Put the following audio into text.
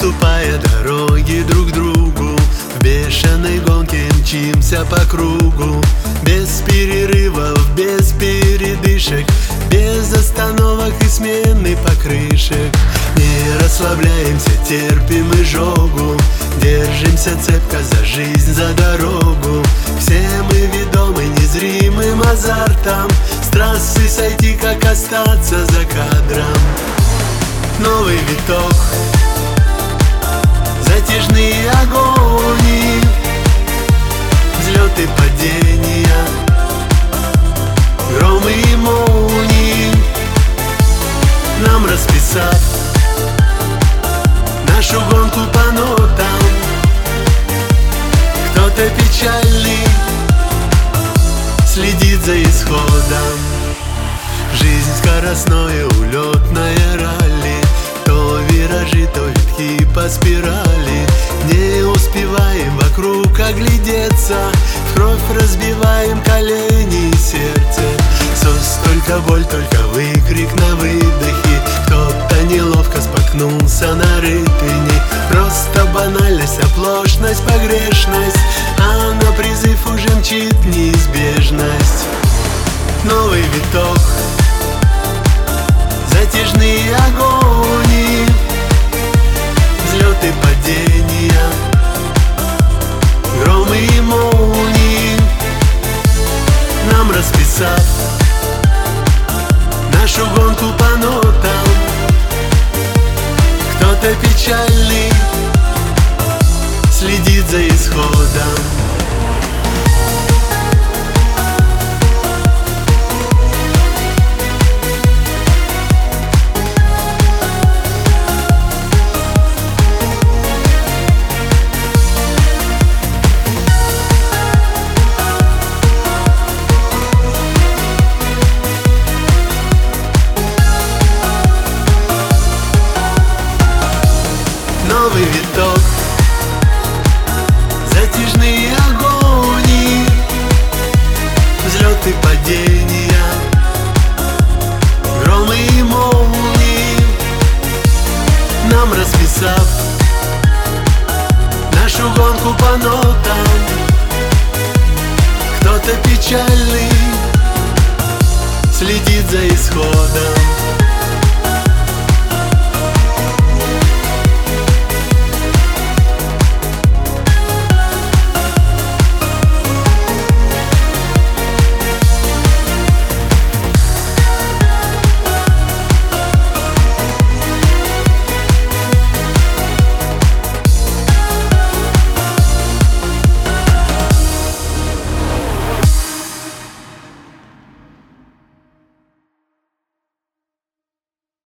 уступая дороги друг другу В бешеной гонке мчимся по кругу. Без перерывов, без передышек Без остановок и смены покрышек. Не расслабляемся, терпим изжогу Держимся цепко за жизнь, за дорогу. Все мы ведомы незримым азартом С трассы сойти, как остаться за кадром. Новый виток Расписав Нашу гонку по нотам. Кто-то печальный? Следит за исходом. Жизнь скоростное улетное ралли. То виражи, то витки по спирали. Не успеваем вокруг оглядеться. В кровь разбиваем колени и сердце. Сос только боль, только банальность, оплошность, погрешность А на призыв уже мчит неизбежность. Новый виток Затяжные огонь Взлеты, падения Громы и молнии. Нам расписав Нашу гонку по нотам. Кто-то печальный Следит за гонку по нотам Кто-то печальный Следит за исходом